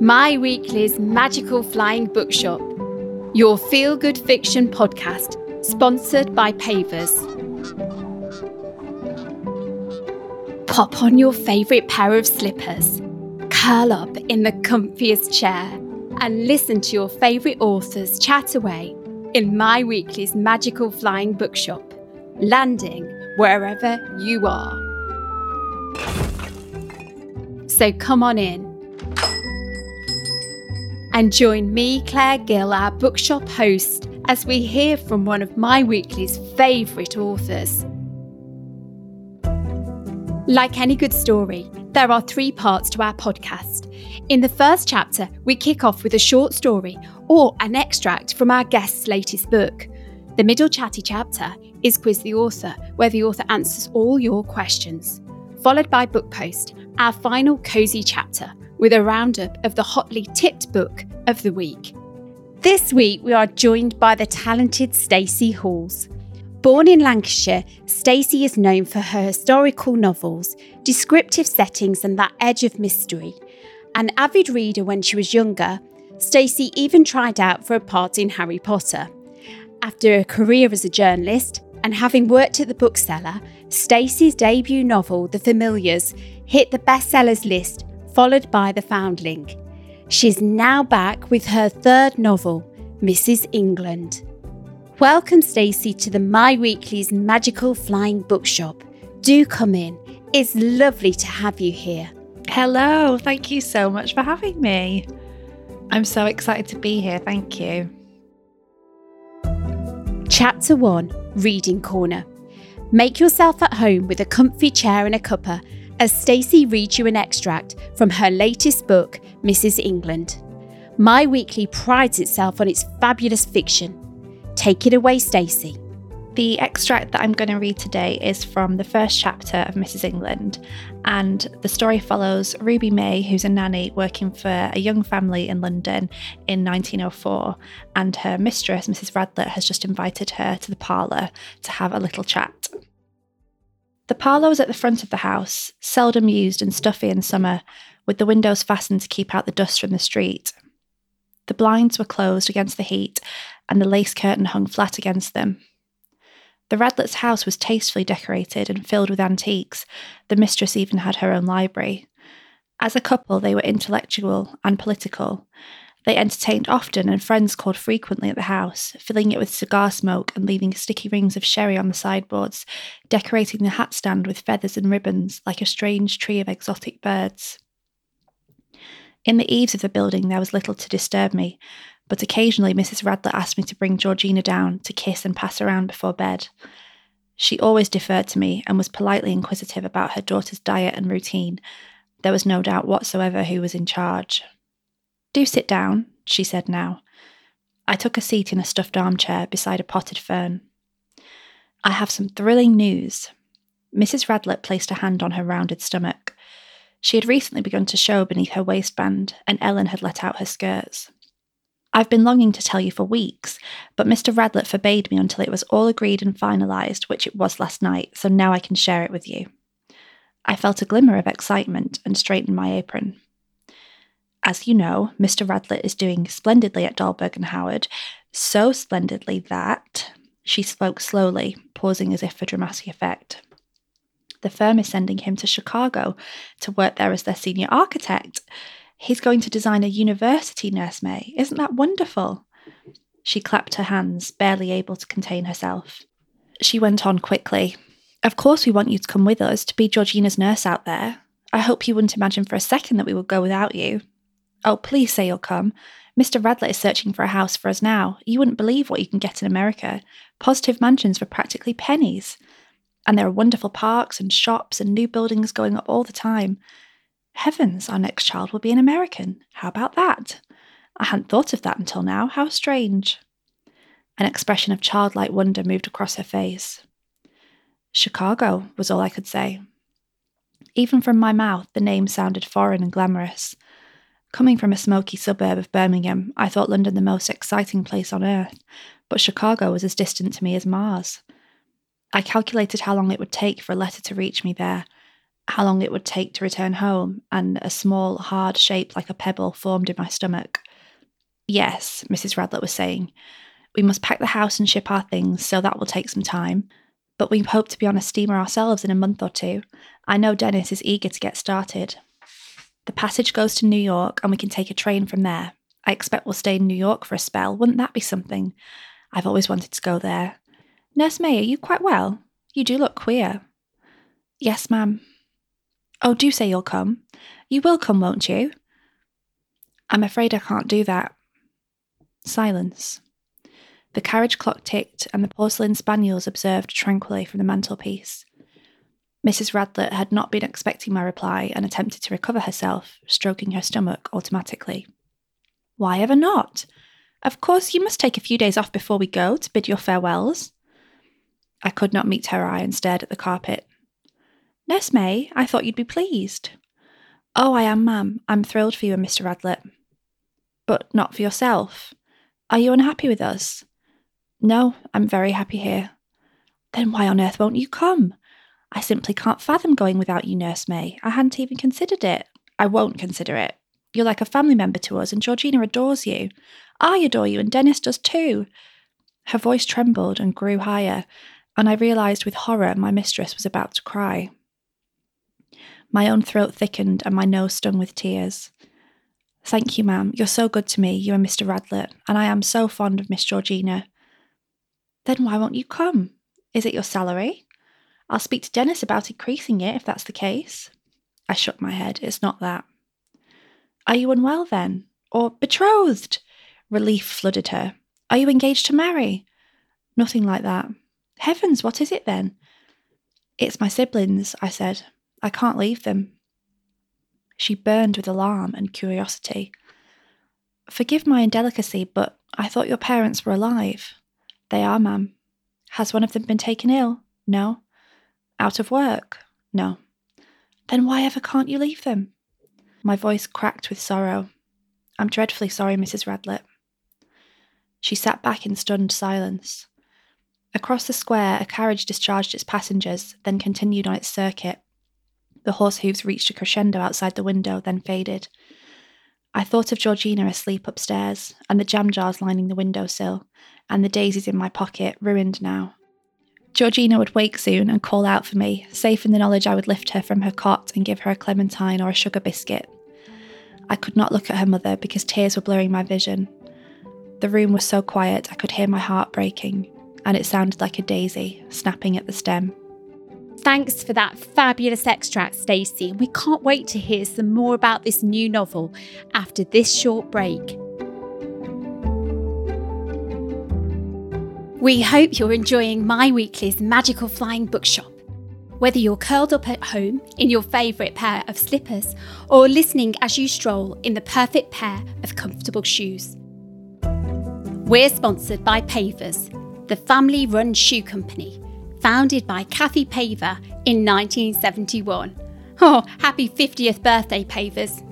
My Weekly's Magical Flying Bookshop, your feel good fiction podcast, sponsored by Pavers. Pop on your favourite pair of slippers, curl up in the comfiest chair, and listen to your favourite authors chat away in My Weekly's Magical Flying Bookshop, landing wherever you are. So come on in and join me, Claire Gill, our bookshop host, as we hear from one of my weekly's favourite authors. Like any good story, there are three parts to our podcast. In the first chapter, we kick off with a short story or an extract from our guest's latest book. The middle chatty chapter is Quiz the Author, where the author answers all your questions. Followed by Book Post, our final cosy chapter, with a roundup of the hotly tipped book of the week. This week, we are joined by the talented Stacey Halls. Born in Lancashire, Stacey is known for her historical novels, descriptive settings, and that edge of mystery. An avid reader when she was younger, Stacey even tried out for a part in Harry Potter. After a career as a journalist and having worked at the bookseller, Stacey's debut novel, The Familiars, hit the bestsellers list followed by The Foundling. She's now back with her third novel, Mrs. England. Welcome, Stacey, to the My Weekly's magical flying bookshop. Do come in. It's lovely to have you here. Hello, thank you so much for having me. I'm so excited to be here. Thank you. Chapter 1 Reading Corner. Make yourself at home with a comfy chair and a cuppa as Stacey reads you an extract from her latest book, Mrs. England. My Weekly prides itself on its fabulous fiction. Take it away, Stacey. The extract that I'm going to read today is from the first chapter of Mrs. England, and the story follows Ruby May, who's a nanny working for a young family in London in 1904, and her mistress, Mrs. Radlett, has just invited her to the parlour to have a little chat. The parlour was at the front of the house, seldom used and stuffy in summer, with the windows fastened to keep out the dust from the street. The blinds were closed against the heat, and the lace curtain hung flat against them. The Radlett's house was tastefully decorated and filled with antiques. The mistress even had her own library. As a couple, they were intellectual and political, they entertained often, and friends called frequently at the house, filling it with cigar smoke and leaving sticky rings of sherry on the sideboards, decorating the hat stand with feathers and ribbons like a strange tree of exotic birds. In the eaves of the building, there was little to disturb me, but occasionally Mrs. Radlett asked me to bring Georgina down to kiss and pass around before bed. She always deferred to me and was politely inquisitive about her daughter's diet and routine. There was no doubt whatsoever who was in charge. Do sit down, she said now. I took a seat in a stuffed armchair beside a potted fern. I have some thrilling news. Mrs. Radlett placed a hand on her rounded stomach. She had recently begun to show beneath her waistband, and Ellen had let out her skirts. I've been longing to tell you for weeks, but Mr. Radlett forbade me until it was all agreed and finalised, which it was last night, so now I can share it with you. I felt a glimmer of excitement and straightened my apron. As you know, Mr. Radlett is doing splendidly at Dahlberg and Howard, so splendidly that she spoke slowly, pausing as if for dramatic effect. The firm is sending him to Chicago to work there as their senior architect. He's going to design a university, Nurse May. Isn't that wonderful? She clapped her hands, barely able to contain herself. She went on quickly. Of course, we want you to come with us to be Georgina's nurse out there. I hope you wouldn't imagine for a second that we would go without you. Oh, please say you'll come. Mr. Radlett is searching for a house for us now. You wouldn't believe what you can get in America. Positive mansions for practically pennies. And there are wonderful parks and shops and new buildings going up all the time. Heavens, our next child will be an American. How about that? I hadn't thought of that until now. How strange. An expression of childlike wonder moved across her face. Chicago was all I could say. Even from my mouth, the name sounded foreign and glamorous. Coming from a smoky suburb of Birmingham, I thought London the most exciting place on earth, but Chicago was as distant to me as Mars. I calculated how long it would take for a letter to reach me there, how long it would take to return home, and a small, hard shape like a pebble formed in my stomach. Yes, Mrs. Radlett was saying, we must pack the house and ship our things, so that will take some time. But we hope to be on a steamer ourselves in a month or two. I know Dennis is eager to get started. The passage goes to New York, and we can take a train from there. I expect we'll stay in New York for a spell. Wouldn't that be something? I've always wanted to go there. Nurse May, are you quite well? You do look queer. Yes, ma'am. Oh, do say you'll come. You will come, won't you? I'm afraid I can't do that. Silence. The carriage clock ticked, and the porcelain spaniels observed tranquilly from the mantelpiece. Mrs. Radlett had not been expecting my reply and attempted to recover herself, stroking her stomach automatically. Why ever not? Of course, you must take a few days off before we go to bid your farewells. I could not meet her eye and stared at the carpet. Nurse May, I thought you'd be pleased. Oh, I am, ma'am. I'm thrilled for you and Mr. Radlett. But not for yourself. Are you unhappy with us? No, I'm very happy here. Then why on earth won't you come? I simply can't fathom going without you, Nurse May. I hadn't even considered it. I won't consider it. You're like a family member to us, and Georgina adores you. I adore you, and Dennis does too. Her voice trembled and grew higher, and I realised with horror my mistress was about to cry. My own throat thickened and my nose stung with tears. Thank you, ma'am. You're so good to me, you and Mr. Radlett, and I am so fond of Miss Georgina. Then why won't you come? Is it your salary? I'll speak to Dennis about increasing it if that's the case. I shook my head. It's not that. Are you unwell then? Or betrothed? Relief flooded her. Are you engaged to marry? Nothing like that. Heavens, what is it then? It's my siblings, I said. I can't leave them. She burned with alarm and curiosity. Forgive my indelicacy, but I thought your parents were alive. They are, ma'am. Has one of them been taken ill? No. Out of work? No. Then why ever can't you leave them? My voice cracked with sorrow. I'm dreadfully sorry, Mrs. Radlett. She sat back in stunned silence. Across the square, a carriage discharged its passengers, then continued on its circuit. The horse hooves reached a crescendo outside the window, then faded. I thought of Georgina asleep upstairs, and the jam jars lining the window sill, and the daisies in my pocket, ruined now. Georgina would wake soon and call out for me, safe in the knowledge I would lift her from her cot and give her a clementine or a sugar biscuit. I could not look at her mother because tears were blurring my vision. The room was so quiet I could hear my heart breaking, and it sounded like a daisy snapping at the stem. Thanks for that fabulous extract, Stacey. We can't wait to hear some more about this new novel after this short break. We hope you're enjoying My Weekly's Magical Flying Bookshop. Whether you're curled up at home in your favourite pair of slippers or listening as you stroll in the perfect pair of comfortable shoes. We're sponsored by Pavers, the family run shoe company, founded by Kathy Paver in 1971. Oh, happy 50th birthday, Pavers!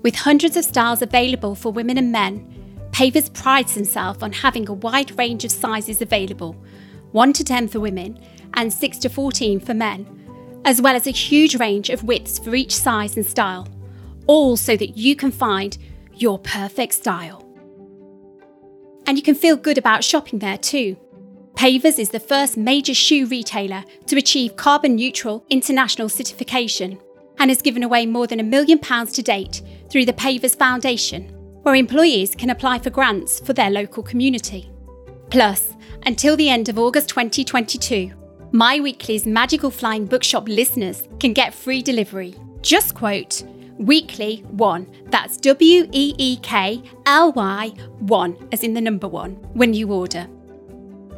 With hundreds of styles available for women and men, Pavers prides himself on having a wide range of sizes available 1 to 10 for women and 6 to 14 for men, as well as a huge range of widths for each size and style, all so that you can find your perfect style. And you can feel good about shopping there too. Pavers is the first major shoe retailer to achieve carbon neutral international certification and has given away more than a million pounds to date through the Pavers Foundation where employees can apply for grants for their local community. Plus, until the end of August 2022, My Weekly's Magical Flying Bookshop listeners can get free delivery. Just quote Weekly 1, that's W E E K L Y 1, as in the number 1, when you order.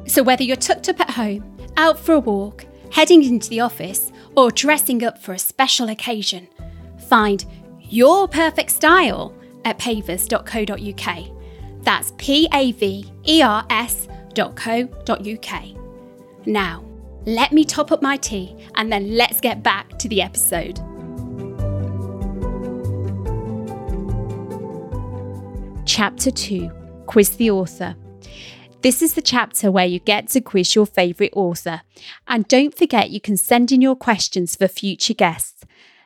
So whether you're tucked up at home, out for a walk, heading into the office, or dressing up for a special occasion, find your perfect style at pavers.co.uk. That's P A V E R S.co.uk. Now, let me top up my tea and then let's get back to the episode. Chapter 2 Quiz the Author. This is the chapter where you get to quiz your favourite author. And don't forget you can send in your questions for future guests.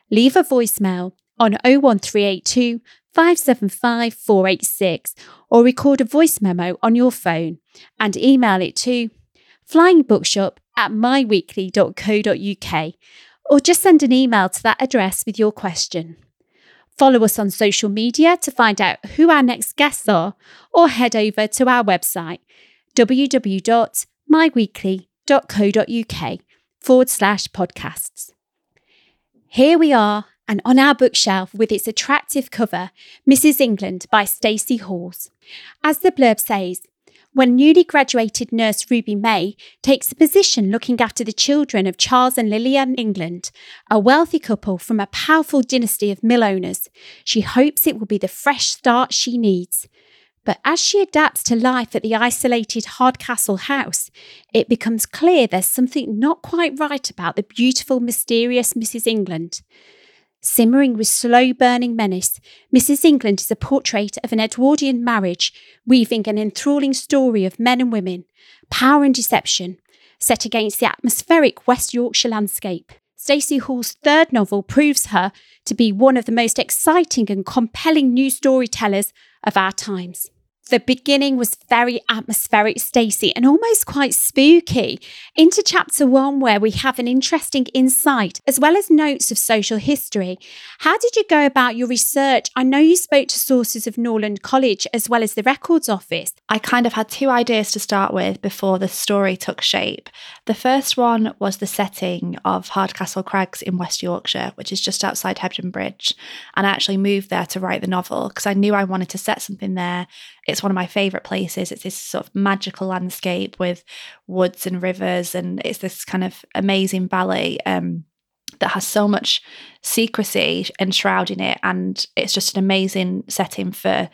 Leave a voicemail on 01382 575 486 or record a voice memo on your phone and email it to flyingbookshop at myweekly.co.uk or just send an email to that address with your question. Follow us on social media to find out who our next guests are or head over to our website www.myweekly.co.uk forward slash podcasts. Here we are, and on our bookshelf with its attractive cover, Mrs. England by Stacey Halls. As the blurb says, when newly graduated nurse Ruby May takes a position looking after the children of Charles and Lillian England, a wealthy couple from a powerful dynasty of mill owners, she hopes it will be the fresh start she needs. But as she adapts to life at the isolated Hardcastle house, it becomes clear there's something not quite right about the beautiful, mysterious Mrs. England. Simmering with slow burning menace, Mrs. England is a portrait of an Edwardian marriage, weaving an enthralling story of men and women, power and deception, set against the atmospheric West Yorkshire landscape. Stacey Halls' third novel proves her to be one of the most exciting and compelling new storytellers of our times. The beginning was very atmospheric, Stacey, and almost quite spooky. Into chapter one, where we have an interesting insight as well as notes of social history. How did you go about your research? I know you spoke to sources of Norland College as well as the Records Office. I kind of had two ideas to start with before the story took shape. The first one was the setting of Hardcastle Crags in West Yorkshire, which is just outside Hebden Bridge. And I actually moved there to write the novel because I knew I wanted to set something there. It's one of my favourite places. It's this sort of magical landscape with woods and rivers, and it's this kind of amazing valley. Um, that has so much secrecy enshrouding it and it's just an amazing setting for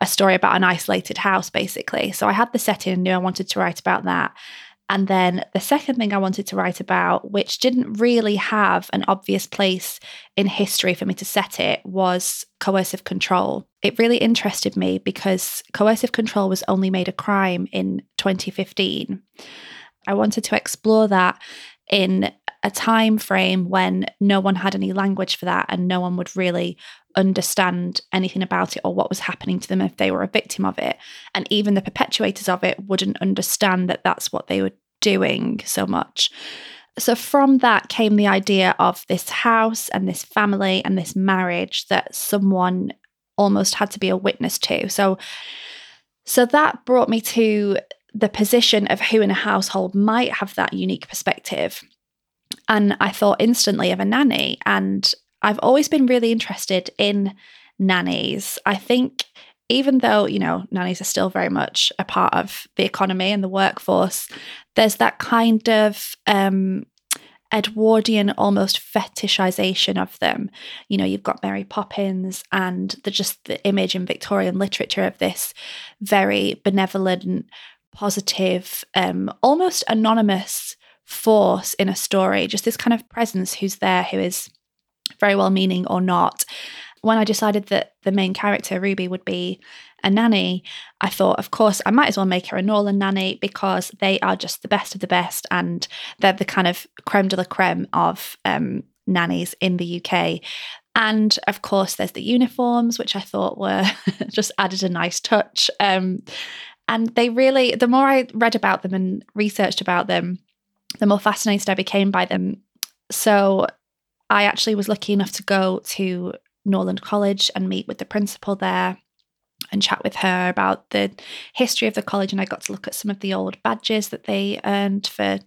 a story about an isolated house basically so i had the setting and knew i wanted to write about that and then the second thing I wanted to write about, which didn't really have an obvious place in history for me to set it, was coercive control. It really interested me because coercive control was only made a crime in 2015. I wanted to explore that in a time frame when no one had any language for that and no one would really understand anything about it or what was happening to them if they were a victim of it. And even the perpetuators of it wouldn't understand that that's what they were doing so much. So, from that came the idea of this house and this family and this marriage that someone almost had to be a witness to. So, so that brought me to the position of who in a household might have that unique perspective. And I thought instantly of a nanny. And I've always been really interested in nannies. I think even though, you know, nannies are still very much a part of the economy and the workforce, there's that kind of um, Edwardian almost fetishization of them. You know, you've got Mary Poppins and the just the image in Victorian literature of this very benevolent, positive, um, almost anonymous force in a story, just this kind of presence who's there who is very well meaning or not. When I decided that the main character, Ruby, would be a nanny, I thought, of course, I might as well make her a Norland nanny because they are just the best of the best and they're the kind of creme de la creme of um, nannies in the UK. And of course, there's the uniforms, which I thought were just added a nice touch. Um, and they really, the more I read about them and researched about them, the more fascinated I became by them. So I actually was lucky enough to go to Norland College and meet with the principal there and chat with her about the history of the college. And I got to look at some of the old badges that they earned for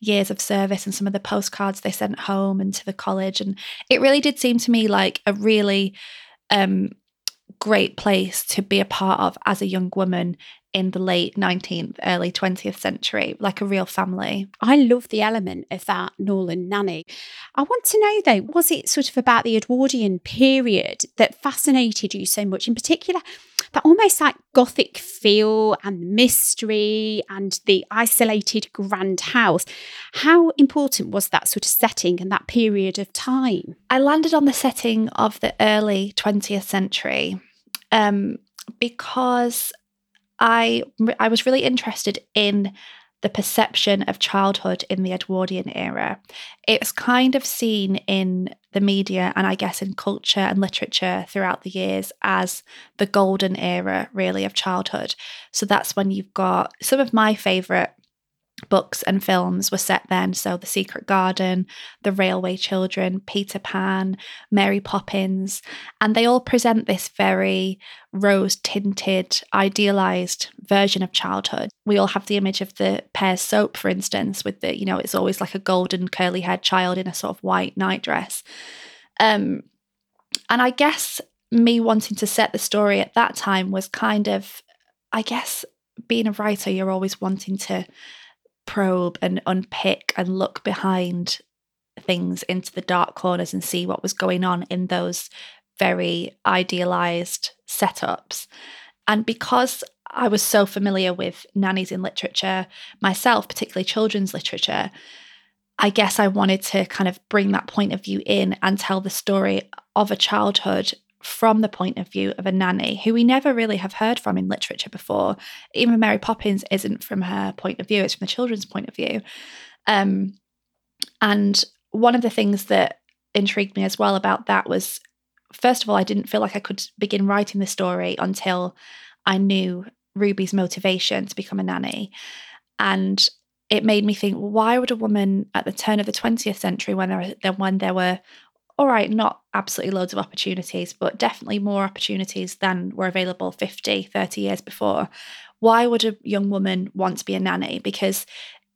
years of service and some of the postcards they sent home and to the college. And it really did seem to me like a really um, great place to be a part of as a young woman in the late 19th, early 20th century, like a real family. I love the element of that Norland nanny. I want to know though, was it sort of about the Edwardian period that fascinated you so much? In particular, that almost like gothic feel and mystery and the isolated grand house. How important was that sort of setting and that period of time? I landed on the setting of the early 20th century um, because I I was really interested in the perception of childhood in the Edwardian era. It's kind of seen in the media and I guess in culture and literature throughout the years as the golden era, really, of childhood. So that's when you've got some of my favourite books and films were set then. So, The Secret Garden, The Railway Children, Peter Pan, Mary Poppins, and they all present this very rose tinted, idealized version of childhood. We all have the image of the pear soap, for instance, with the, you know, it's always like a golden curly haired child in a sort of white nightdress. Um, and I guess me wanting to set the story at that time was kind of, I guess, being a writer, you're always wanting to probe and unpick and look behind things into the dark corners and see what was going on in those very idealized setups. And because I was so familiar with nannies in literature myself, particularly children's literature, I guess I wanted to kind of bring that point of view in and tell the story of a childhood from the point of view of a nanny who we never really have heard from in literature before. Even Mary Poppins isn't from her point of view, it's from the children's point of view. Um, and one of the things that intrigued me as well about that was first of all, I didn't feel like I could begin writing the story until I knew Ruby's motivation to become a nanny. And it made me think, why would a woman at the turn of the 20th century, when there, when there were all right, not absolutely loads of opportunities, but definitely more opportunities than were available 50, 30 years before. Why would a young woman want to be a nanny? Because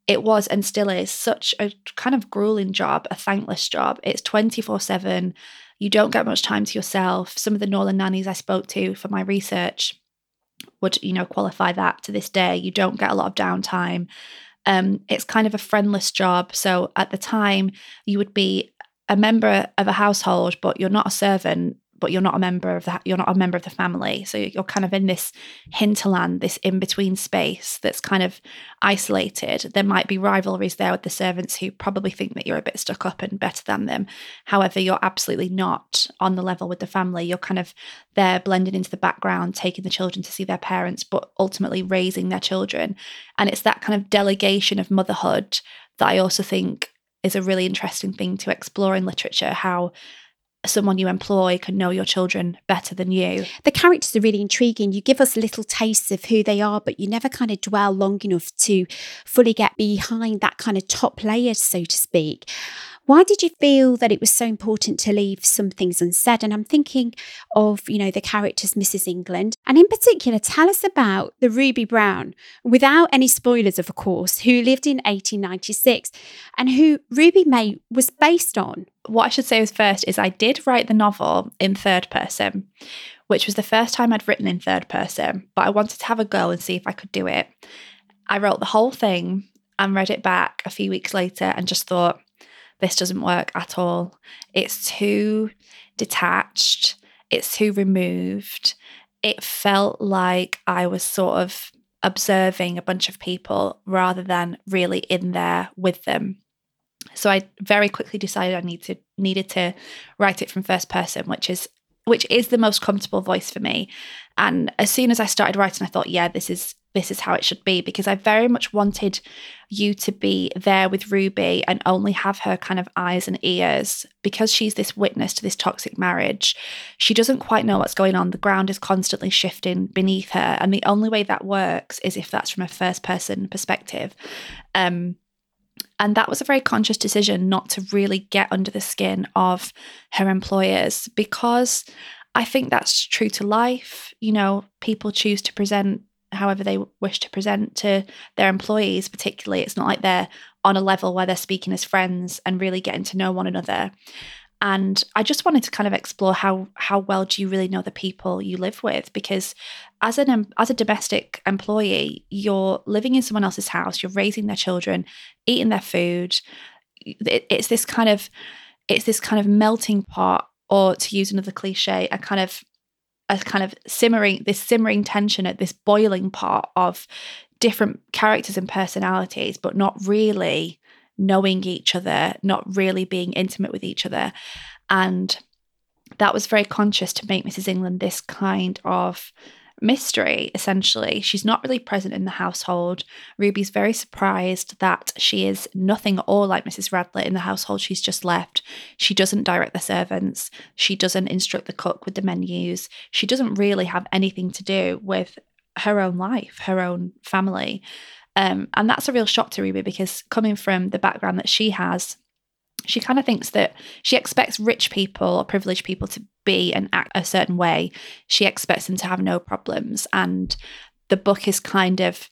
it was and still is such a kind of grueling job, a thankless job. It's 24 7. You don't get much time to yourself. Some of the Norland nannies I spoke to for my research would, you know, qualify that to this day. You don't get a lot of downtime. Um, it's kind of a friendless job. So at the time, you would be a member of a household, but you're not a servant, but you're not a member of the you're not a member of the family. So you're kind of in this hinterland, this in between space that's kind of isolated. There might be rivalries there with the servants who probably think that you're a bit stuck up and better than them. However, you're absolutely not on the level with the family. You're kind of there blending into the background, taking the children to see their parents, but ultimately raising their children. And it's that kind of delegation of motherhood that I also think is a really interesting thing to explore in literature how someone you employ can know your children better than you. The characters are really intriguing. You give us little tastes of who they are, but you never kind of dwell long enough to fully get behind that kind of top layer, so to speak. Why did you feel that it was so important to leave some things unsaid? And I'm thinking of, you know, the characters Mrs. England. And in particular, tell us about the Ruby Brown, without any spoilers, of course, who lived in 1896 and who Ruby May was based on. What I should say is first is I did write the novel in third person, which was the first time I'd written in third person, but I wanted to have a go and see if I could do it. I wrote the whole thing and read it back a few weeks later and just thought, this doesn't work at all. It's too detached, it's too removed. It felt like I was sort of observing a bunch of people rather than really in there with them. So I very quickly decided I need to needed to write it from first person, which is which is the most comfortable voice for me. And as soon as I started writing, I thought, yeah, this is this is how it should be because I very much wanted you to be there with Ruby and only have her kind of eyes and ears because she's this witness to this toxic marriage. She doesn't quite know what's going on. The ground is constantly shifting beneath her. And the only way that works is if that's from a first person perspective. Um, and that was a very conscious decision not to really get under the skin of her employers because I think that's true to life. You know, people choose to present however they wish to present to their employees, particularly. It's not like they're on a level where they're speaking as friends and really getting to know one another. And I just wanted to kind of explore how how well do you really know the people you live with? Because as an as a domestic employee, you're living in someone else's house, you're raising their children, eating their food. It, it's this kind of it's this kind of melting pot, or to use another cliche, a kind of a kind of simmering this simmering tension at this boiling pot of different characters and personalities, but not really knowing each other, not really being intimate with each other. And that was very conscious to make Mrs. England this kind of mystery, essentially. She's not really present in the household. Ruby's very surprised that she is nothing at all like Mrs. Radlett in the household she's just left. She doesn't direct the servants, she doesn't instruct the cook with the menus, she doesn't really have anything to do with her own life, her own family. Um, and that's a real shock to Ruby because coming from the background that she has, she kind of thinks that she expects rich people or privileged people to be and act a certain way. She expects them to have no problems. And the book is kind of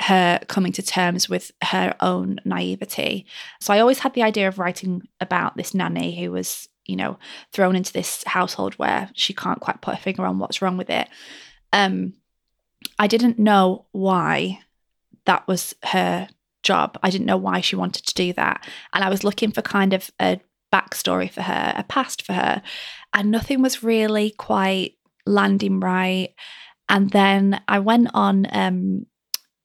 her coming to terms with her own naivety. So I always had the idea of writing about this nanny who was, you know, thrown into this household where she can't quite put a finger on what's wrong with it. Um, I didn't know why that was her job. I didn't know why she wanted to do that. And I was looking for kind of a backstory for her, a past for her. And nothing was really quite landing right. And then I went on um,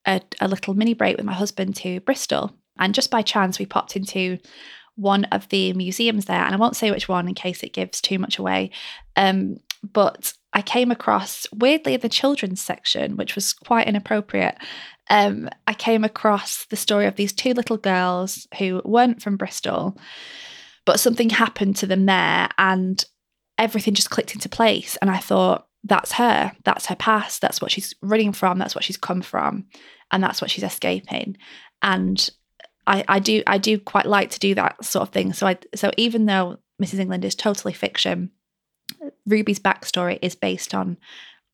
a, a little mini break with my husband to Bristol. And just by chance, we popped into one of the museums there. And I won't say which one in case it gives too much away. Um, but I came across, weirdly, the children's section, which was quite inappropriate. Um, I came across the story of these two little girls who weren't from Bristol, but something happened to them there and everything just clicked into place. And I thought, that's her. That's her past. That's what she's running from. That's what she's come from. And that's what she's escaping. And I, I do I do quite like to do that sort of thing. So I so even though Mrs. England is totally fiction, Ruby's backstory is based on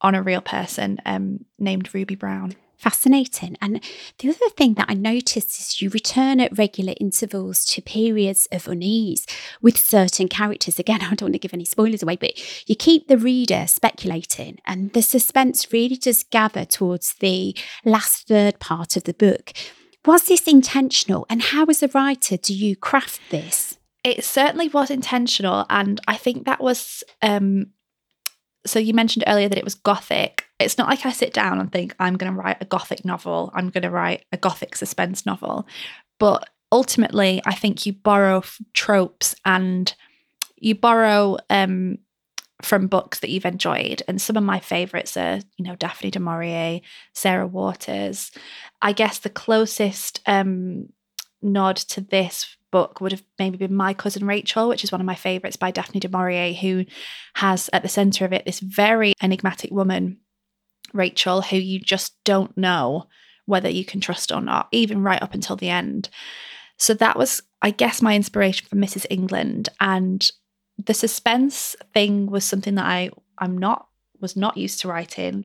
on a real person um, named Ruby Brown. Fascinating. And the other thing that I noticed is you return at regular intervals to periods of unease with certain characters. Again, I don't want to give any spoilers away, but you keep the reader speculating, and the suspense really does gather towards the last third part of the book. Was this intentional? And how, as a writer, do you craft this? it certainly was intentional and i think that was um so you mentioned earlier that it was gothic. It's not like i sit down and think i'm going to write a gothic novel. I'm going to write a gothic suspense novel. But ultimately i think you borrow tropes and you borrow um from books that you've enjoyed. And some of my favorites are you know daphne du maurier sarah waters. I guess the closest um nod to this book would have maybe been My Cousin Rachel, which is one of my favourites by Daphne du Maurier, who has at the centre of it this very enigmatic woman, Rachel, who you just don't know whether you can trust or not, even right up until the end. So that was, I guess, my inspiration for Mrs. England. And the suspense thing was something that I I'm not was not used to writing.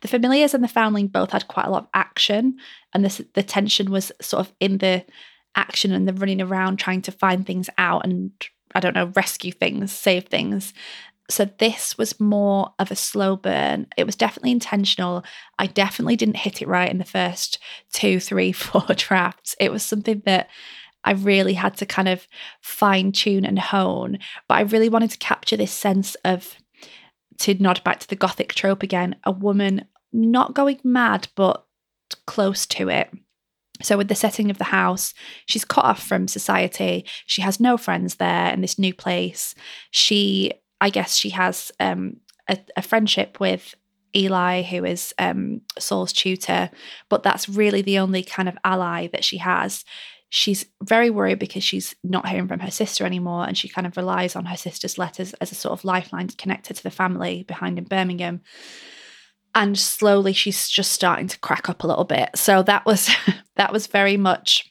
The familiars and the foundling both had quite a lot of action, and this the tension was sort of in the action and the running around trying to find things out and I don't know, rescue things, save things. So this was more of a slow burn. It was definitely intentional. I definitely didn't hit it right in the first two, three, four drafts. It was something that I really had to kind of fine tune and hone. But I really wanted to capture this sense of, to nod back to the Gothic trope again, a woman not going mad, but close to it. So, with the setting of the house, she's cut off from society. She has no friends there in this new place. She, I guess, she has um, a, a, friendship with Eli, who is um, Saul's tutor, but that's really the only kind of ally that she has. She's very worried because she's not hearing from her sister anymore, and she kind of relies on her sister's letters as a sort of lifeline to connect her to the family behind in Birmingham and slowly she's just starting to crack up a little bit. So that was that was very much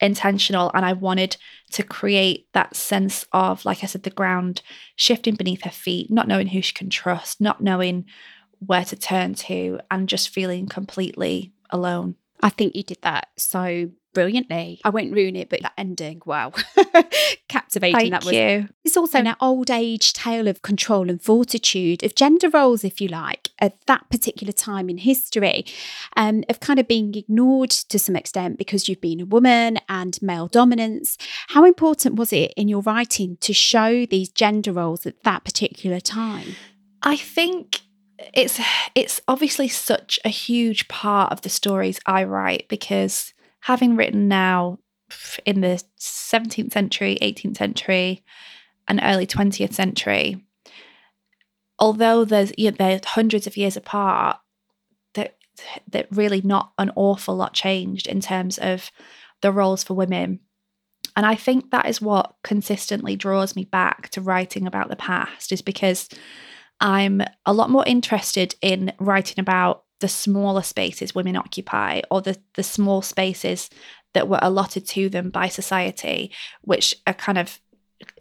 intentional and i wanted to create that sense of like i said the ground shifting beneath her feet not knowing who she can trust not knowing where to turn to and just feeling completely alone. I think you did that so brilliantly. I won't ruin it, but that ending, wow, captivating. Thank that was. You. It's also an old age tale of control and fortitude, of gender roles, if you like, at that particular time in history, um, of kind of being ignored to some extent because you've been a woman and male dominance. How important was it in your writing to show these gender roles at that particular time? I think it's it's obviously such a huge part of the stories I write because having written now in the 17th century, 18th century, and early 20th century, although there's you know, they're hundreds of years apart, that that really not an awful lot changed in terms of the roles for women. And I think that is what consistently draws me back to writing about the past, is because I'm a lot more interested in writing about the smaller spaces women occupy or the, the small spaces that were allotted to them by society, which are kind of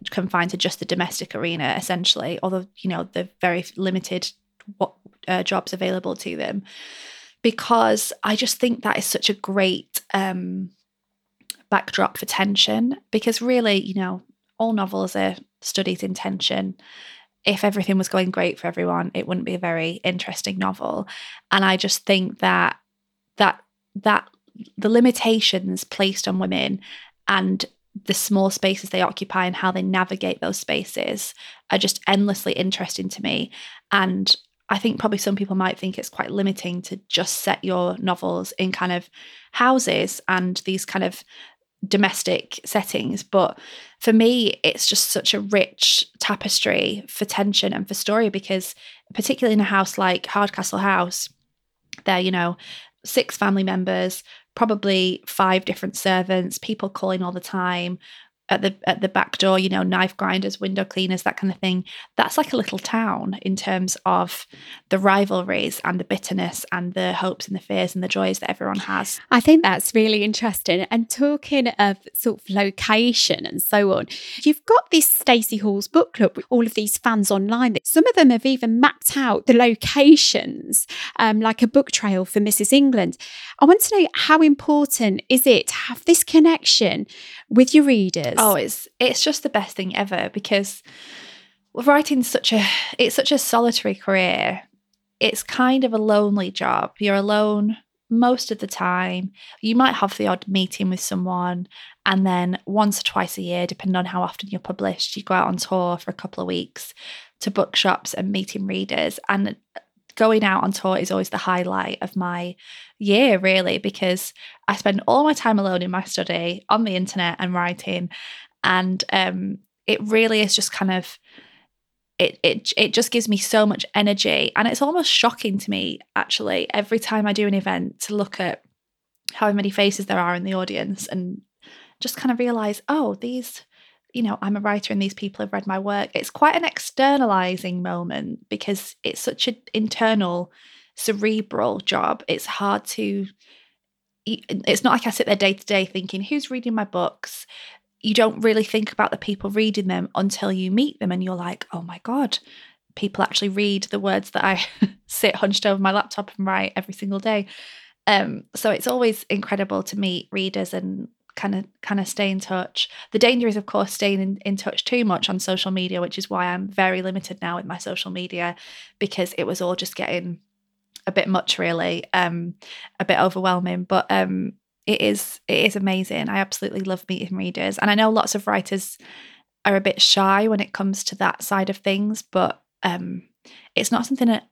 confined to just the domestic arena, essentially, although, you know, the very limited what uh, jobs available to them. Because I just think that is such a great um, backdrop for tension. Because really, you know, all novels are studies in tension. If everything was going great for everyone, it wouldn't be a very interesting novel. And I just think that that that the limitations placed on women and the small spaces they occupy and how they navigate those spaces are just endlessly interesting to me. And I think probably some people might think it's quite limiting to just set your novels in kind of houses and these kind of domestic settings. But for me, it's just such a rich tapestry for tension and for story because, particularly in a house like Hardcastle House, they're, you know, six family members, probably five different servants, people calling all the time, at the at the back door, you know, knife grinders, window cleaners, that kind of thing. That's like a little town in terms of the rivalries and the bitterness and the hopes and the fears and the joys that everyone has. I think that's really interesting. And talking of sort of location and so on, you've got this Stacey Halls' book club with all of these fans online. Some of them have even mapped out the locations, um, like a book trail for Mrs. England. I want to know how important is it to have this connection with your readers? Oh, it's it's just the best thing ever because writing such a it's such a solitary career. It's kind of a lonely job. You're alone most of the time. You might have the odd meeting with someone, and then once or twice a year, depending on how often you're published, you go out on tour for a couple of weeks to bookshops and meeting readers. And going out on tour is always the highlight of my year, really, because I spend all my time alone in my study on the internet and writing. And um, it really is just kind of it, it it just gives me so much energy and it's almost shocking to me actually every time I do an event to look at how many faces there are in the audience and just kind of realize oh these you know, I'm a writer and these people have read my work. It's quite an externalizing moment because it's such an internal, cerebral job. It's hard to, it's not like I sit there day to day thinking, who's reading my books? You don't really think about the people reading them until you meet them and you're like, oh my God, people actually read the words that I sit hunched over my laptop and write every single day. Um, so it's always incredible to meet readers and kind of kind of stay in touch. The danger is, of course, staying in, in touch too much on social media, which is why I'm very limited now with my social media because it was all just getting a bit much, really, um, a bit overwhelming. But um, it is it is amazing. I absolutely love meeting readers, and I know lots of writers are a bit shy when it comes to that side of things, but um, it's not something that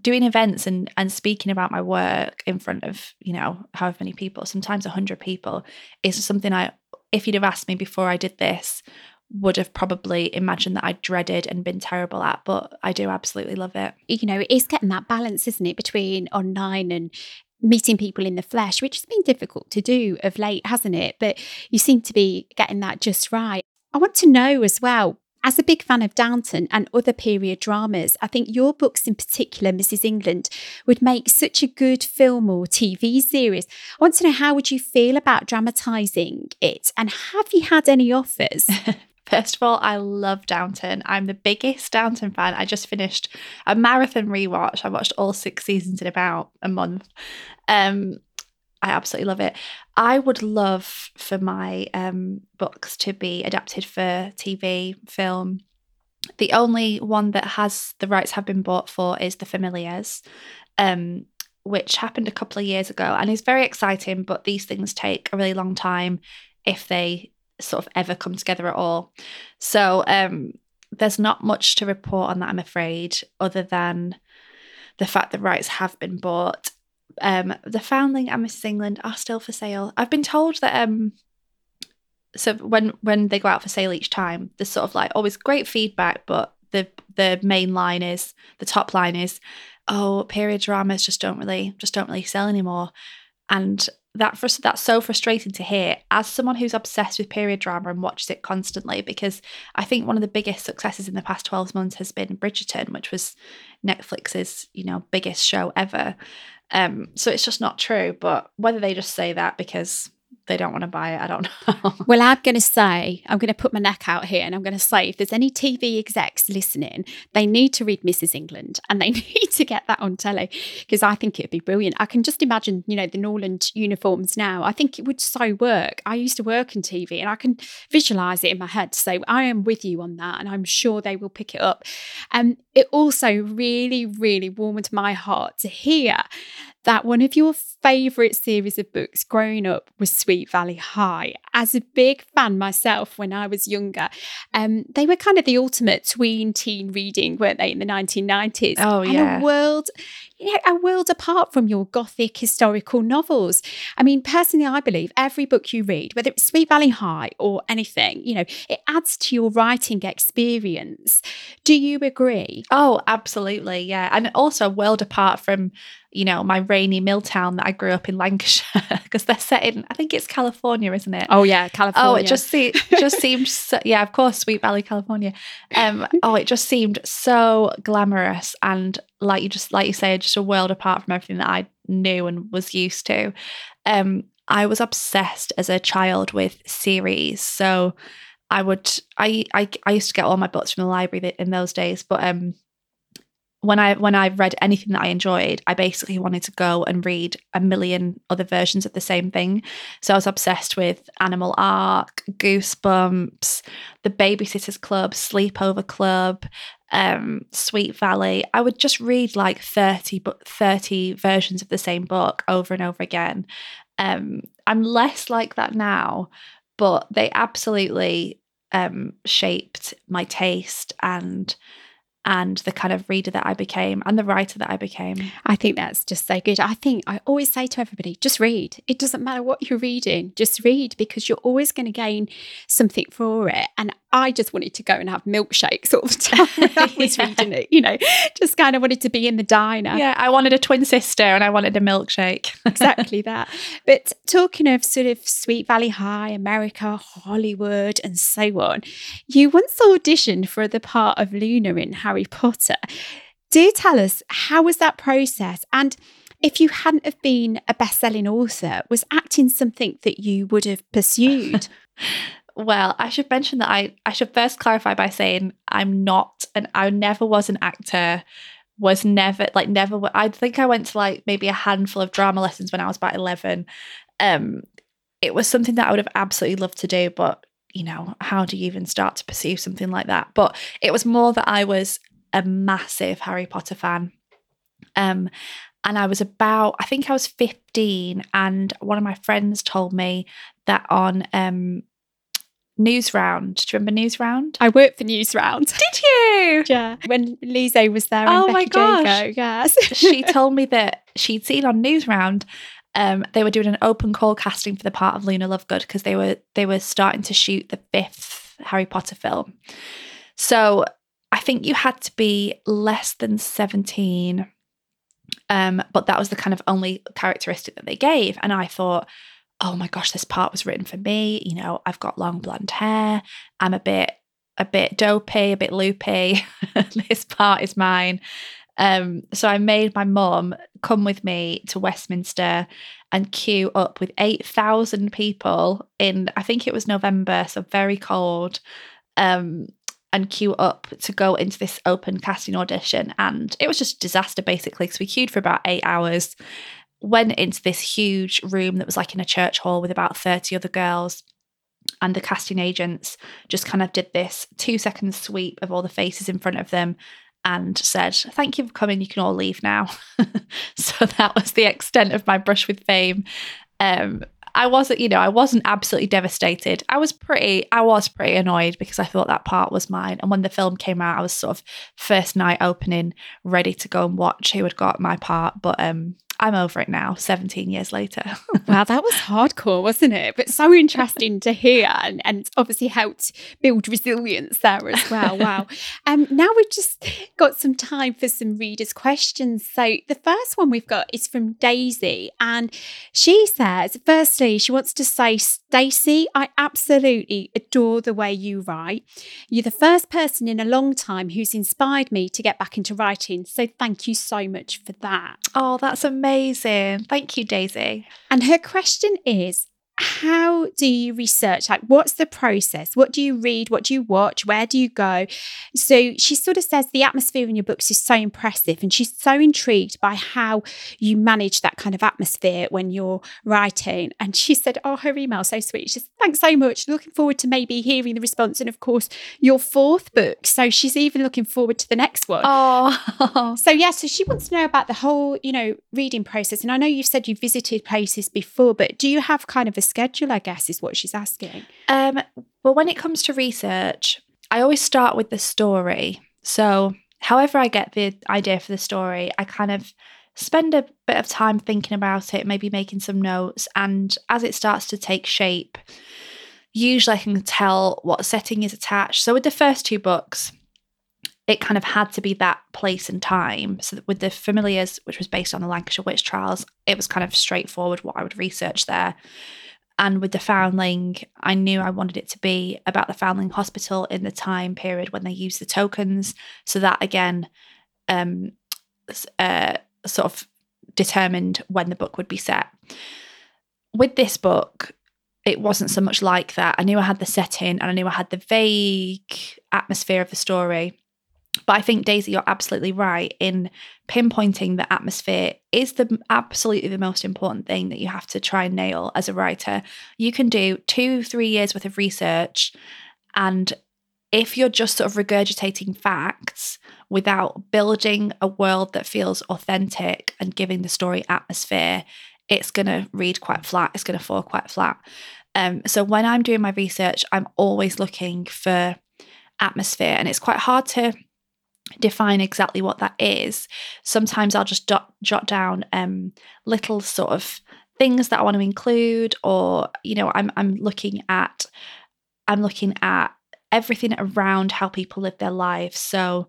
doing events and and speaking about my work in front of you know however many people sometimes 100 people is something i if you'd have asked me before i did this would have probably imagined that i dreaded and been terrible at but i do absolutely love it. You know it's getting that balance isn't it between online and meeting people in the flesh which has been difficult to do of late hasn't it? But you seem to be getting that just right. I want to know as well as a big fan of Downton and other period dramas, I think your books in particular, Mrs. England, would make such a good film or TV series. I want to know how would you feel about dramatising it and have you had any offers? First of all, I love Downton. I'm the biggest Downton fan. I just finished a marathon rewatch. I watched all six seasons in about a month. Um, I absolutely love it. I would love for my um, books to be adapted for TV, film. The only one that has the rights have been bought for is The Familiars, um, which happened a couple of years ago and is very exciting. But these things take a really long time if they sort of ever come together at all. So um, there's not much to report on that, I'm afraid, other than the fact that rights have been bought um, the Foundling and Mrs. England are still for sale. I've been told that um, so when when they go out for sale each time, there's sort of like always great feedback, but the the main line is the top line is, oh, period dramas just don't really just don't really sell anymore, and that that's so frustrating to hear as someone who's obsessed with period drama and watches it constantly because I think one of the biggest successes in the past 12 months has been Bridgerton which was Netflix's you know biggest show ever um so it's just not true but whether they just say that because they don't want to buy it. I don't know. well, I'm going to say, I'm going to put my neck out here and I'm going to say, if there's any TV execs listening, they need to read Mrs. England and they need to get that on telly because I think it'd be brilliant. I can just imagine, you know, the Norland uniforms now. I think it would so work. I used to work in TV and I can visualize it in my head. So I am with you on that and I'm sure they will pick it up. And um, it also really, really warmed my heart to hear that one of your favourite series of books growing up was Sweet Valley High. As a big fan myself when I was younger, um, they were kind of the ultimate tween teen reading, weren't they, in the 1990s? Oh, yeah. And a world, you know, a world apart from your gothic historical novels. I mean, personally, I believe every book you read, whether it's Sweet Valley High or anything, you know, it adds to your writing experience. Do you agree? Oh, absolutely. Yeah. And also a world apart from you know, my rainy mill town that I grew up in Lancashire because they're set in, I think it's California, isn't it? Oh yeah, California. Oh, it just se- just seemed, so, yeah, of course, Sweet Valley, California. Um, oh, it just seemed so glamorous and like you just like you say, just a world apart from everything that I knew and was used to. Um, I was obsessed as a child with series, so I would I I, I used to get all my books from the library in those days, but um when I when I read anything that I enjoyed, I basically wanted to go and read a million other versions of the same thing. So I was obsessed with Animal Ark, Goosebumps, The Babysitters Club, Sleepover Club, um, Sweet Valley. I would just read like 30 30 versions of the same book over and over again. Um, I'm less like that now, but they absolutely um, shaped my taste and and the kind of reader that I became and the writer that I became. I think that's just so good. I think I always say to everybody, just read. It doesn't matter what you're reading, just read because you're always going to gain something for it. And I just wanted to go and have milkshakes all the time I was yeah. reading it, you know, just kind of wanted to be in the diner. Yeah, I wanted a twin sister and I wanted a milkshake. exactly that. But talking of sort of Sweet Valley High, America, Hollywood, and so on, you once auditioned for the part of Luna in Harry Potter. Do tell us, how was that process? And if you hadn't have been a best-selling author, was acting something that you would have pursued? Well, I should mention that I I should first clarify by saying I'm not and I never was an actor was never like never I think I went to like maybe a handful of drama lessons when I was about 11 um it was something that I would have absolutely loved to do but you know how do you even start to pursue something like that but it was more that I was a massive Harry Potter fan um and I was about I think I was 15 and one of my friends told me that on um Newsround. Do you remember News Round? I worked for News Round. Did you? Yeah. When Lizo was there. Oh my gosh. Jago, yes. she told me that she'd seen on Newsround um, they were doing an open call casting for the part of Luna Lovegood because they were they were starting to shoot the fifth Harry Potter film. So I think you had to be less than 17. Um, but that was the kind of only characteristic that they gave. And I thought, oh my gosh, this part was written for me. You know, I've got long blonde hair. I'm a bit, a bit dopey, a bit loopy. this part is mine. Um, so I made my mum come with me to Westminster and queue up with 8,000 people in, I think it was November, so very cold, um, and queue up to go into this open casting audition. And it was just a disaster, basically, because we queued for about eight hours went into this huge room that was like in a church hall with about 30 other girls and the casting agents just kind of did this two second sweep of all the faces in front of them and said, Thank you for coming, you can all leave now. so that was the extent of my brush with fame. Um, I wasn't, you know, I wasn't absolutely devastated. I was pretty, I was pretty annoyed because I thought that part was mine. And when the film came out, I was sort of first night opening, ready to go and watch who had got my part. But um, I'm over it now, 17 years later. wow, that was hardcore, wasn't it? But so interesting to hear and, and obviously helped build resilience there as well. Wow. Um, now we've just got some time for some readers' questions. So the first one we've got is from Daisy, and she says, firstly, she wants to say, Stacey, I absolutely adore the way you write. You're the first person in a long time who's inspired me to get back into writing. So thank you so much for that. Oh, that's amazing. Thank you, Daisy. And her question is how do you research? Like, what's the process? What do you read? What do you watch? Where do you go? So she sort of says the atmosphere in your books is so impressive, and she's so intrigued by how you manage that kind of atmosphere when you're writing. And she said, Oh, her email so sweet. She says, Thanks so much. Looking forward to maybe hearing the response. And of course, your fourth book. So she's even looking forward to the next one. Oh, so yeah, so she wants to know about the whole, you know, reading process. And I know you've said you visited places before, but do you have kind of a schedule, I guess, is what she's asking. Um, well, when it comes to research, I always start with the story. So, however, I get the idea for the story, I kind of spend a bit of time thinking about it, maybe making some notes. And as it starts to take shape, usually I can tell what setting is attached. So, with the first two books, it kind of had to be that place and time. So with the Familiars, which was based on the Lancashire witch trials, it was kind of straightforward what I would research there. And with the Foundling, I knew I wanted it to be about the Foundling Hospital in the time period when they used the tokens. So that again, um, uh, sort of determined when the book would be set. With this book, it wasn't so much like that. I knew I had the setting and I knew I had the vague atmosphere of the story. But I think Daisy, you're absolutely right in pinpointing the atmosphere is the absolutely the most important thing that you have to try and nail as a writer. You can do two, three years worth of research, and if you're just sort of regurgitating facts without building a world that feels authentic and giving the story atmosphere, it's going to read quite flat. It's going to fall quite flat. Um, so when I'm doing my research, I'm always looking for atmosphere, and it's quite hard to define exactly what that is, sometimes I'll just dot, jot down um, little sort of things that I want to include, or you know, I'm I'm looking at I'm looking at everything around how people live their lives. So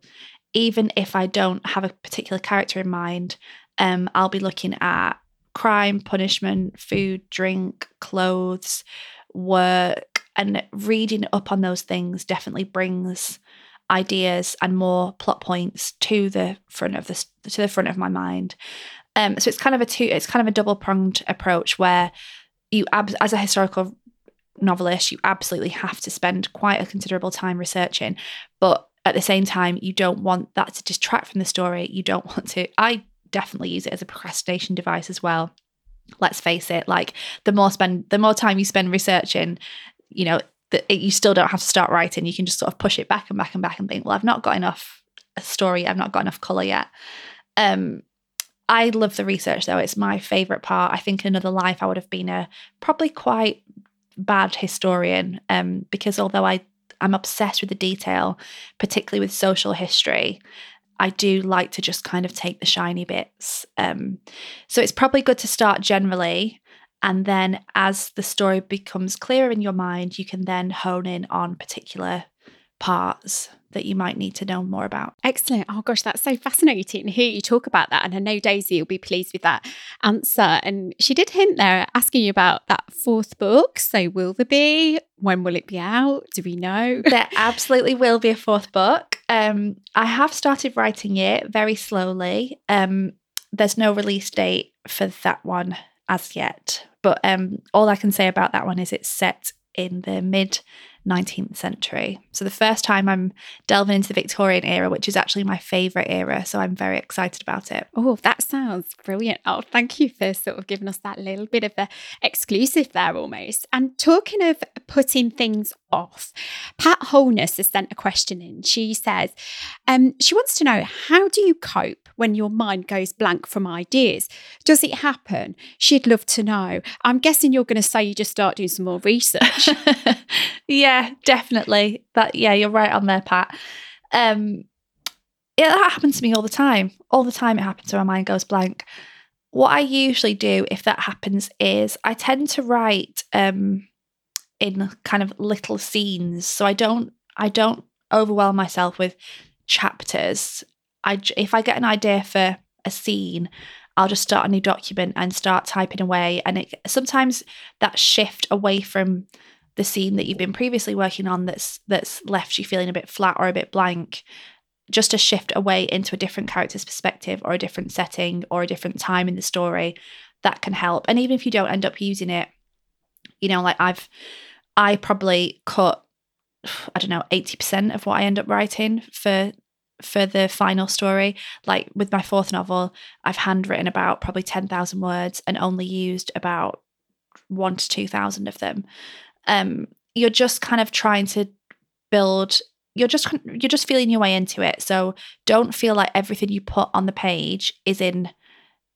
even if I don't have a particular character in mind, um, I'll be looking at crime, punishment, food, drink, clothes, work, and reading up on those things definitely brings ideas and more plot points to the front of the to the front of my mind. Um, so it's kind of a two, it's kind of a double pronged approach where you, ab- as a historical novelist, you absolutely have to spend quite a considerable time researching, but at the same time, you don't want that to distract from the story. You don't want to. I definitely use it as a procrastination device as well. Let's face it, like the more spend, the more time you spend researching, you know, that it, you still don't have to start writing. You can just sort of push it back and back and back and think, well, I've not got enough a story. I've not got enough color yet. Um, I love the research though. It's my favorite part. I think in another life I would have been a probably quite bad historian um, because although I I'm obsessed with the detail, particularly with social history. I do like to just kind of take the shiny bits. Um, so it's probably good to start generally and then as the story becomes clearer in your mind, you can then hone in on particular parts that you might need to know more about. Excellent. Oh gosh, that's so fascinating to hear you talk about that. And I know Daisy will be pleased with that answer. And she did hint there asking you about that fourth book. So will there be? When will it be out? Do we know? There absolutely will be a fourth book. Um, I have started writing it very slowly. Um, there's no release date for that one as yet. But um, all I can say about that one is it's set in the mid 19th century. So the first time I'm delving into the Victorian era, which is actually my favourite era. So I'm very excited about it. Oh, that sounds brilliant. Oh, thank you for sort of giving us that little bit of the exclusive there almost. And talking of putting things off, Pat Holness has sent a question in. She says, um, she wants to know how do you cope when your mind goes blank from ideas? Does it happen? She'd love to know. I'm guessing you're going to say you just start doing some more research. yeah, definitely. That yeah, you're right on there, Pat. Um, yeah, that happens to me all the time. All the time, it happens when my mind goes blank. what I usually do if that happens is I tend to write um, in kind of little scenes, so I don't I don't overwhelm myself with chapters. I if I get an idea for a scene, I'll just start a new document and start typing away. And it sometimes that shift away from the scene that you've been previously working on that's that's left you feeling a bit flat or a bit blank just a shift away into a different character's perspective or a different setting or a different time in the story that can help and even if you don't end up using it you know like i've i probably cut i don't know 80% of what i end up writing for for the final story like with my fourth novel i've handwritten about probably 10,000 words and only used about 1 to 2,000 of them um you're just kind of trying to build you're just you're just feeling your way into it. So don't feel like everything you put on the page is in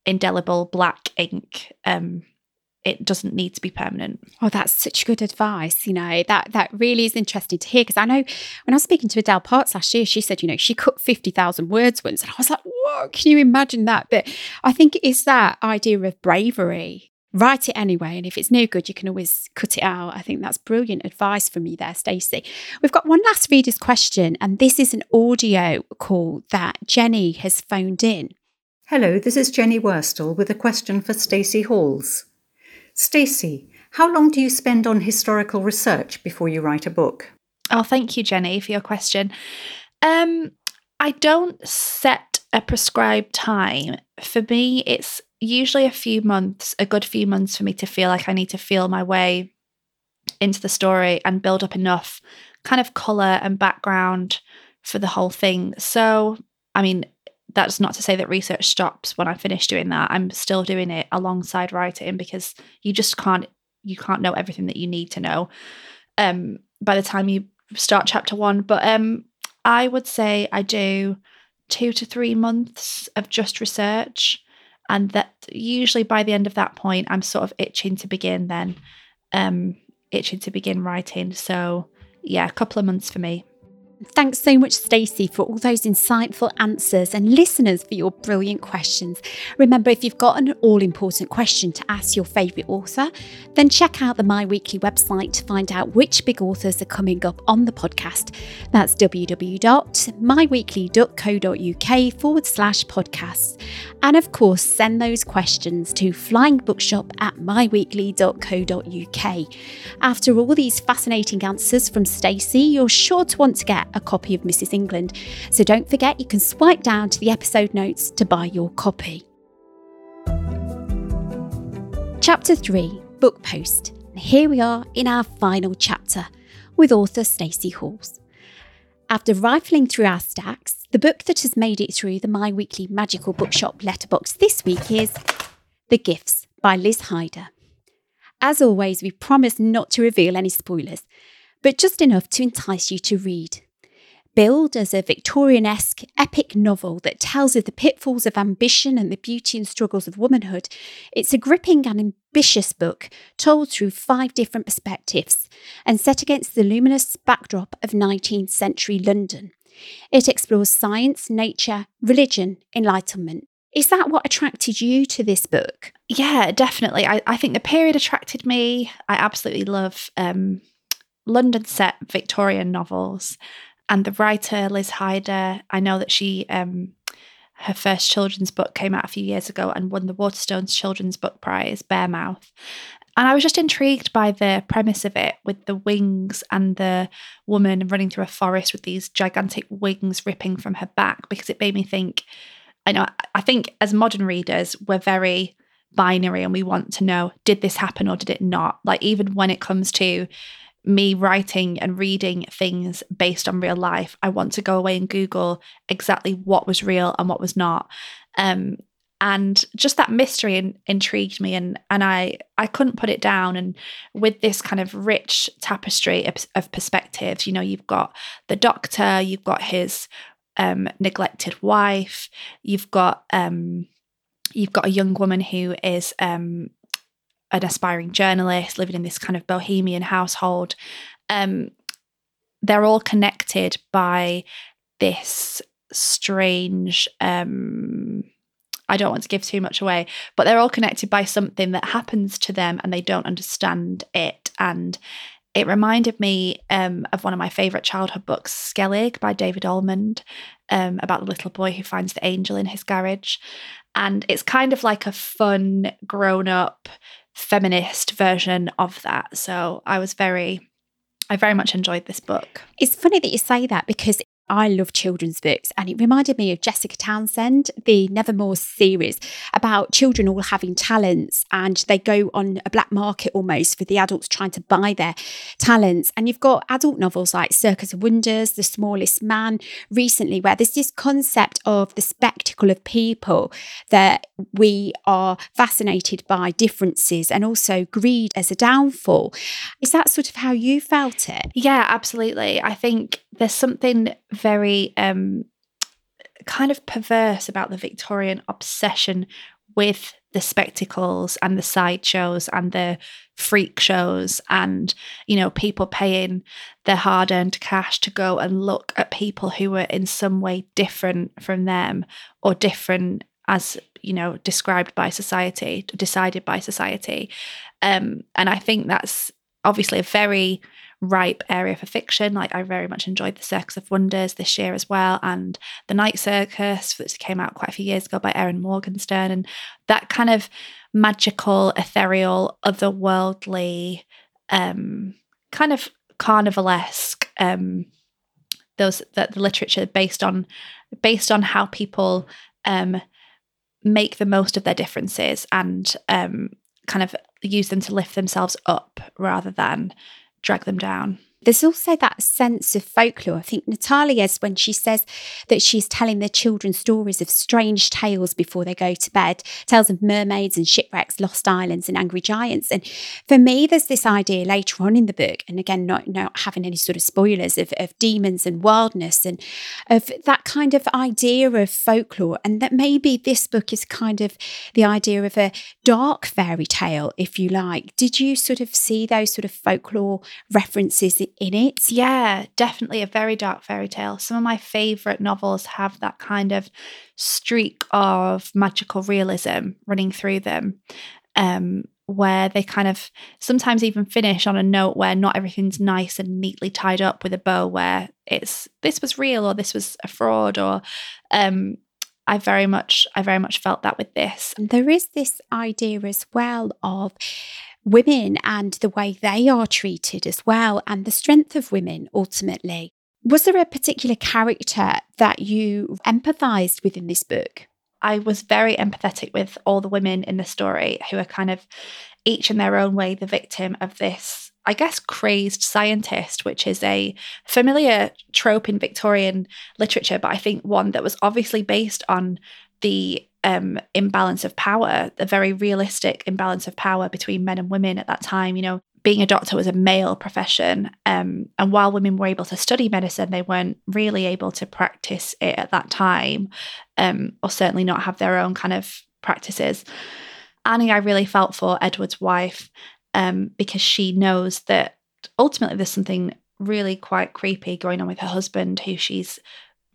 indelible black ink. Um, it doesn't need to be permanent. Oh, that's such good advice. You know, that that really is interesting to hear because I know when I was speaking to Adele Parks last year, she said, you know, she cut 50,000 words once. And I was like, whoa, can you imagine that? But I think it's that idea of bravery write it anyway. And if it's no good, you can always cut it out. I think that's brilliant advice from you there, Stacey. We've got one last reader's question, and this is an audio call that Jenny has phoned in. Hello, this is Jenny Worstel with a question for Stacey Halls. Stacey, how long do you spend on historical research before you write a book? Oh, thank you, Jenny, for your question. Um, I don't set a prescribed time. For me, it's usually a few months, a good few months for me to feel like I need to feel my way into the story and build up enough kind of color and background for the whole thing. So, I mean, that's not to say that research stops when I finish doing that. I'm still doing it alongside writing because you just can't you can't know everything that you need to know um by the time you start chapter 1, but um I would say I do 2 to 3 months of just research and that usually by the end of that point i'm sort of itching to begin then um itching to begin writing. So yeah a couple of months for me Thanks so much, Stacey, for all those insightful answers and listeners for your brilliant questions. Remember, if you've got an all important question to ask your favourite author, then check out the My Weekly website to find out which big authors are coming up on the podcast. That's www.myweekly.co.uk forward slash podcasts. And of course, send those questions to flyingbookshop at myweekly.co.uk. After all these fascinating answers from Stacey, you're sure to want to get a copy of Mrs. England. So don't forget you can swipe down to the episode notes to buy your copy. Chapter 3 Book Post. And here we are in our final chapter with author Stacey Halls. After rifling through our stacks, the book that has made it through the My Weekly Magical Bookshop letterbox this week is The Gifts by Liz Hyder. As always, we promise not to reveal any spoilers, but just enough to entice you to read billed as a Victorian esque epic novel that tells of the pitfalls of ambition and the beauty and struggles of womanhood, it's a gripping and ambitious book told through five different perspectives and set against the luminous backdrop of 19th century London. It explores science, nature, religion, enlightenment. Is that what attracted you to this book? Yeah, definitely. I, I think the period attracted me. I absolutely love um, London set Victorian novels. And the writer, Liz Hyder, I know that she, um, her first children's book came out a few years ago and won the Waterstones Children's Book Prize, Bearmouth. And I was just intrigued by the premise of it with the wings and the woman running through a forest with these gigantic wings ripping from her back because it made me think. I know, I think as modern readers, we're very binary and we want to know did this happen or did it not? Like, even when it comes to me writing and reading things based on real life, I want to go away and Google exactly what was real and what was not. Um, and just that mystery in, intrigued me, and and I I couldn't put it down. And with this kind of rich tapestry of, of perspectives, you know, you've got the doctor, you've got his um, neglected wife, you've got um, you've got a young woman who is um, an aspiring journalist living in this kind of bohemian household. Um, they're all connected by this strange um, I don't want to give too much away, but they're all connected by something that happens to them and they don't understand it. And it reminded me um, of one of my favourite childhood books, Skellig by David Almond, um, about the little boy who finds the angel in his garage. And it's kind of like a fun, grown up, feminist version of that. So I was very I very much enjoyed this book. It's funny that you say that because I love children's books, and it reminded me of Jessica Townsend, the Nevermore series about children all having talents, and they go on a black market almost for the adults trying to buy their talents. And you've got adult novels like Circus of Wonders, The Smallest Man, recently, where there's this concept of the spectacle of people that we are fascinated by differences and also greed as a downfall. Is that sort of how you felt it? Yeah, absolutely. I think there's something very um, kind of perverse about the Victorian obsession with the spectacles and the sideshows and the freak shows and you know people paying their hard-earned cash to go and look at people who were in some way different from them or different as you know described by society decided by society. Um, and i think that's obviously a very ripe area for fiction. Like I very much enjoyed The Circus of Wonders this year as well, and The Night Circus, which came out quite a few years ago by Erin Morgenstern, and that kind of magical, ethereal, otherworldly, um, kind of carnivalesque. Um, those that the literature based on based on how people um, make the most of their differences and um, kind of use them to lift themselves up rather than drag them down. There's also that sense of folklore. I think Natalia's, when she says that she's telling their children stories of strange tales before they go to bed, tales of mermaids and shipwrecks, lost islands and angry giants. And for me, there's this idea later on in the book, and again, not, not having any sort of spoilers of, of demons and wildness and of that kind of idea of folklore. And that maybe this book is kind of the idea of a dark fairy tale, if you like. Did you sort of see those sort of folklore references in it. Yeah, definitely a very dark fairy tale. Some of my favorite novels have that kind of streak of magical realism running through them. Um, where they kind of sometimes even finish on a note where not everything's nice and neatly tied up with a bow where it's this was real or this was a fraud or um I very much I very much felt that with this. There is this idea as well of women and the way they are treated as well, and the strength of women ultimately. Was there a particular character that you empathized with in this book? I was very empathetic with all the women in the story who are kind of each in their own way the victim of this, I guess, crazed scientist, which is a familiar trope in Victorian literature, but I think one that was obviously based on the um, imbalance of power, the very realistic imbalance of power between men and women at that time. You know, being a doctor was a male profession. Um, and while women were able to study medicine, they weren't really able to practice it at that time, um, or certainly not have their own kind of practices. Annie, I really felt for Edward's wife um, because she knows that ultimately there's something really quite creepy going on with her husband, who she's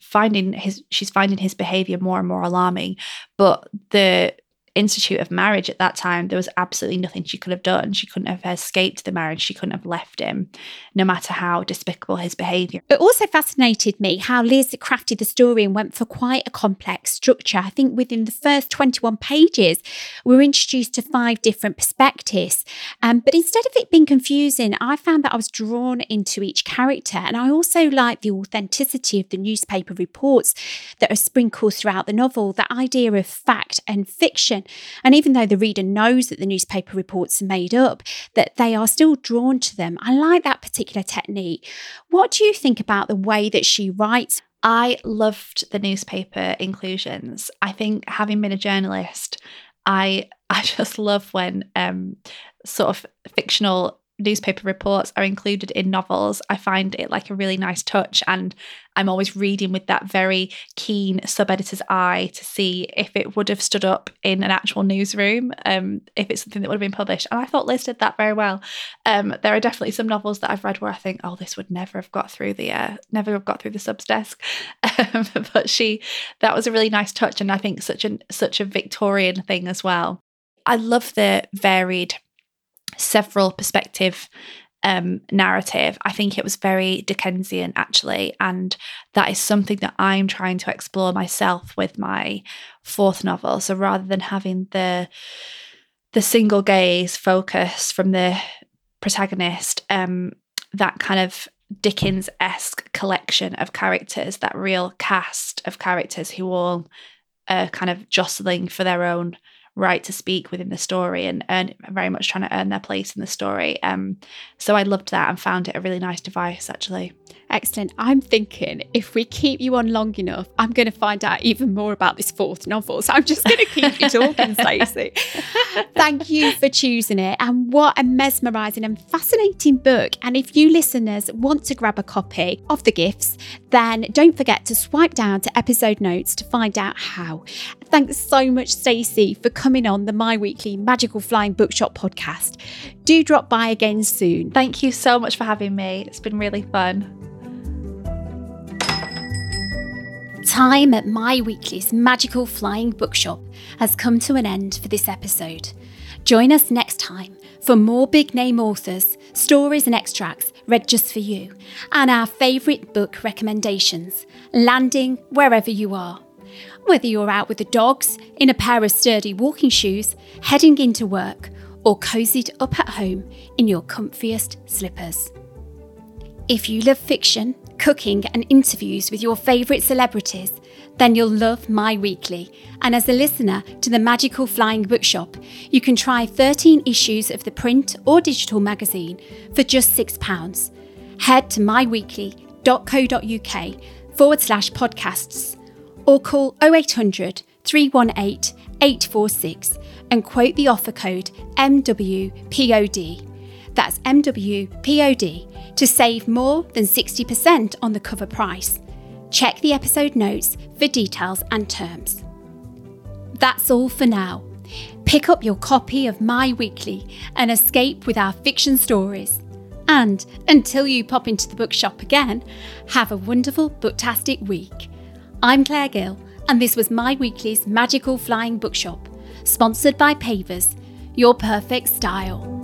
finding his she's finding his behavior more and more alarming. But the institute of marriage at that time, there was absolutely nothing she could have done. She couldn't have escaped the marriage. She couldn't have left him, no matter how despicable his behaviour. It also fascinated me how Liz crafted the story and went for quite a complex structure. I think within the first 21 pages, we were introduced to five different perspectives. Um, but instead of it being confusing, I found that I was drawn into each character. And I also like the authenticity of the newspaper reports that are sprinkled throughout the novel, the idea of fact and fiction and even though the reader knows that the newspaper reports are made up, that they are still drawn to them. I like that particular technique. What do you think about the way that she writes? I loved the newspaper inclusions. I think having been a journalist, I I just love when um, sort of fictional newspaper reports are included in novels, I find it like a really nice touch. And I'm always reading with that very keen sub editor's eye to see if it would have stood up in an actual newsroom, um, if it's something that would have been published. And I thought Liz did that very well. Um, there are definitely some novels that I've read where I think, oh, this would never have got through the uh, never have got through the subs desk. Um, but she, that was a really nice touch, and I think such an such a Victorian thing as well. I love the varied several perspective um, narrative. I think it was very Dickensian, actually. And that is something that I'm trying to explore myself with my fourth novel. So rather than having the the single gaze focus from the protagonist, um, that kind of Dickens esque collection of characters, that real cast of characters who all are kind of jostling for their own right to speak within the story and earn very much trying to earn their place in the story. Um, so I loved that and found it a really nice device actually. Excellent. I'm thinking if we keep you on long enough, I'm going to find out even more about this fourth novel. So I'm just going to keep you talking, Stacey. Thank you for choosing it. And what a mesmerising and fascinating book. And if you listeners want to grab a copy of the gifts, then don't forget to swipe down to episode notes to find out how. Thanks so much, Stacey, for coming on the My Weekly Magical Flying Bookshop podcast. Do drop by again soon. Thank you so much for having me. It's been really fun. time at My Weekly's magical flying bookshop has come to an end for this episode. Join us next time for more big name authors, stories and extracts read just for you, and our favourite book recommendations, landing wherever you are. Whether you're out with the dogs, in a pair of sturdy walking shoes, heading into work, or cozied up at home in your comfiest slippers. If you love fiction, cooking, and interviews with your favourite celebrities, then you'll love My Weekly. And as a listener to the Magical Flying Bookshop, you can try 13 issues of the print or digital magazine for just £6. Head to myweekly.co.uk forward slash podcasts or call 0800 318 846 and quote the offer code MWPOD. That's MWPOD to save more than 60% on the cover price. Check the episode notes for details and terms. That's all for now. Pick up your copy of My Weekly and escape with our fiction stories. And until you pop into the bookshop again, have a wonderful booktastic week. I'm Claire Gill, and this was My Weekly's Magical Flying Bookshop, sponsored by Pavers, your perfect style.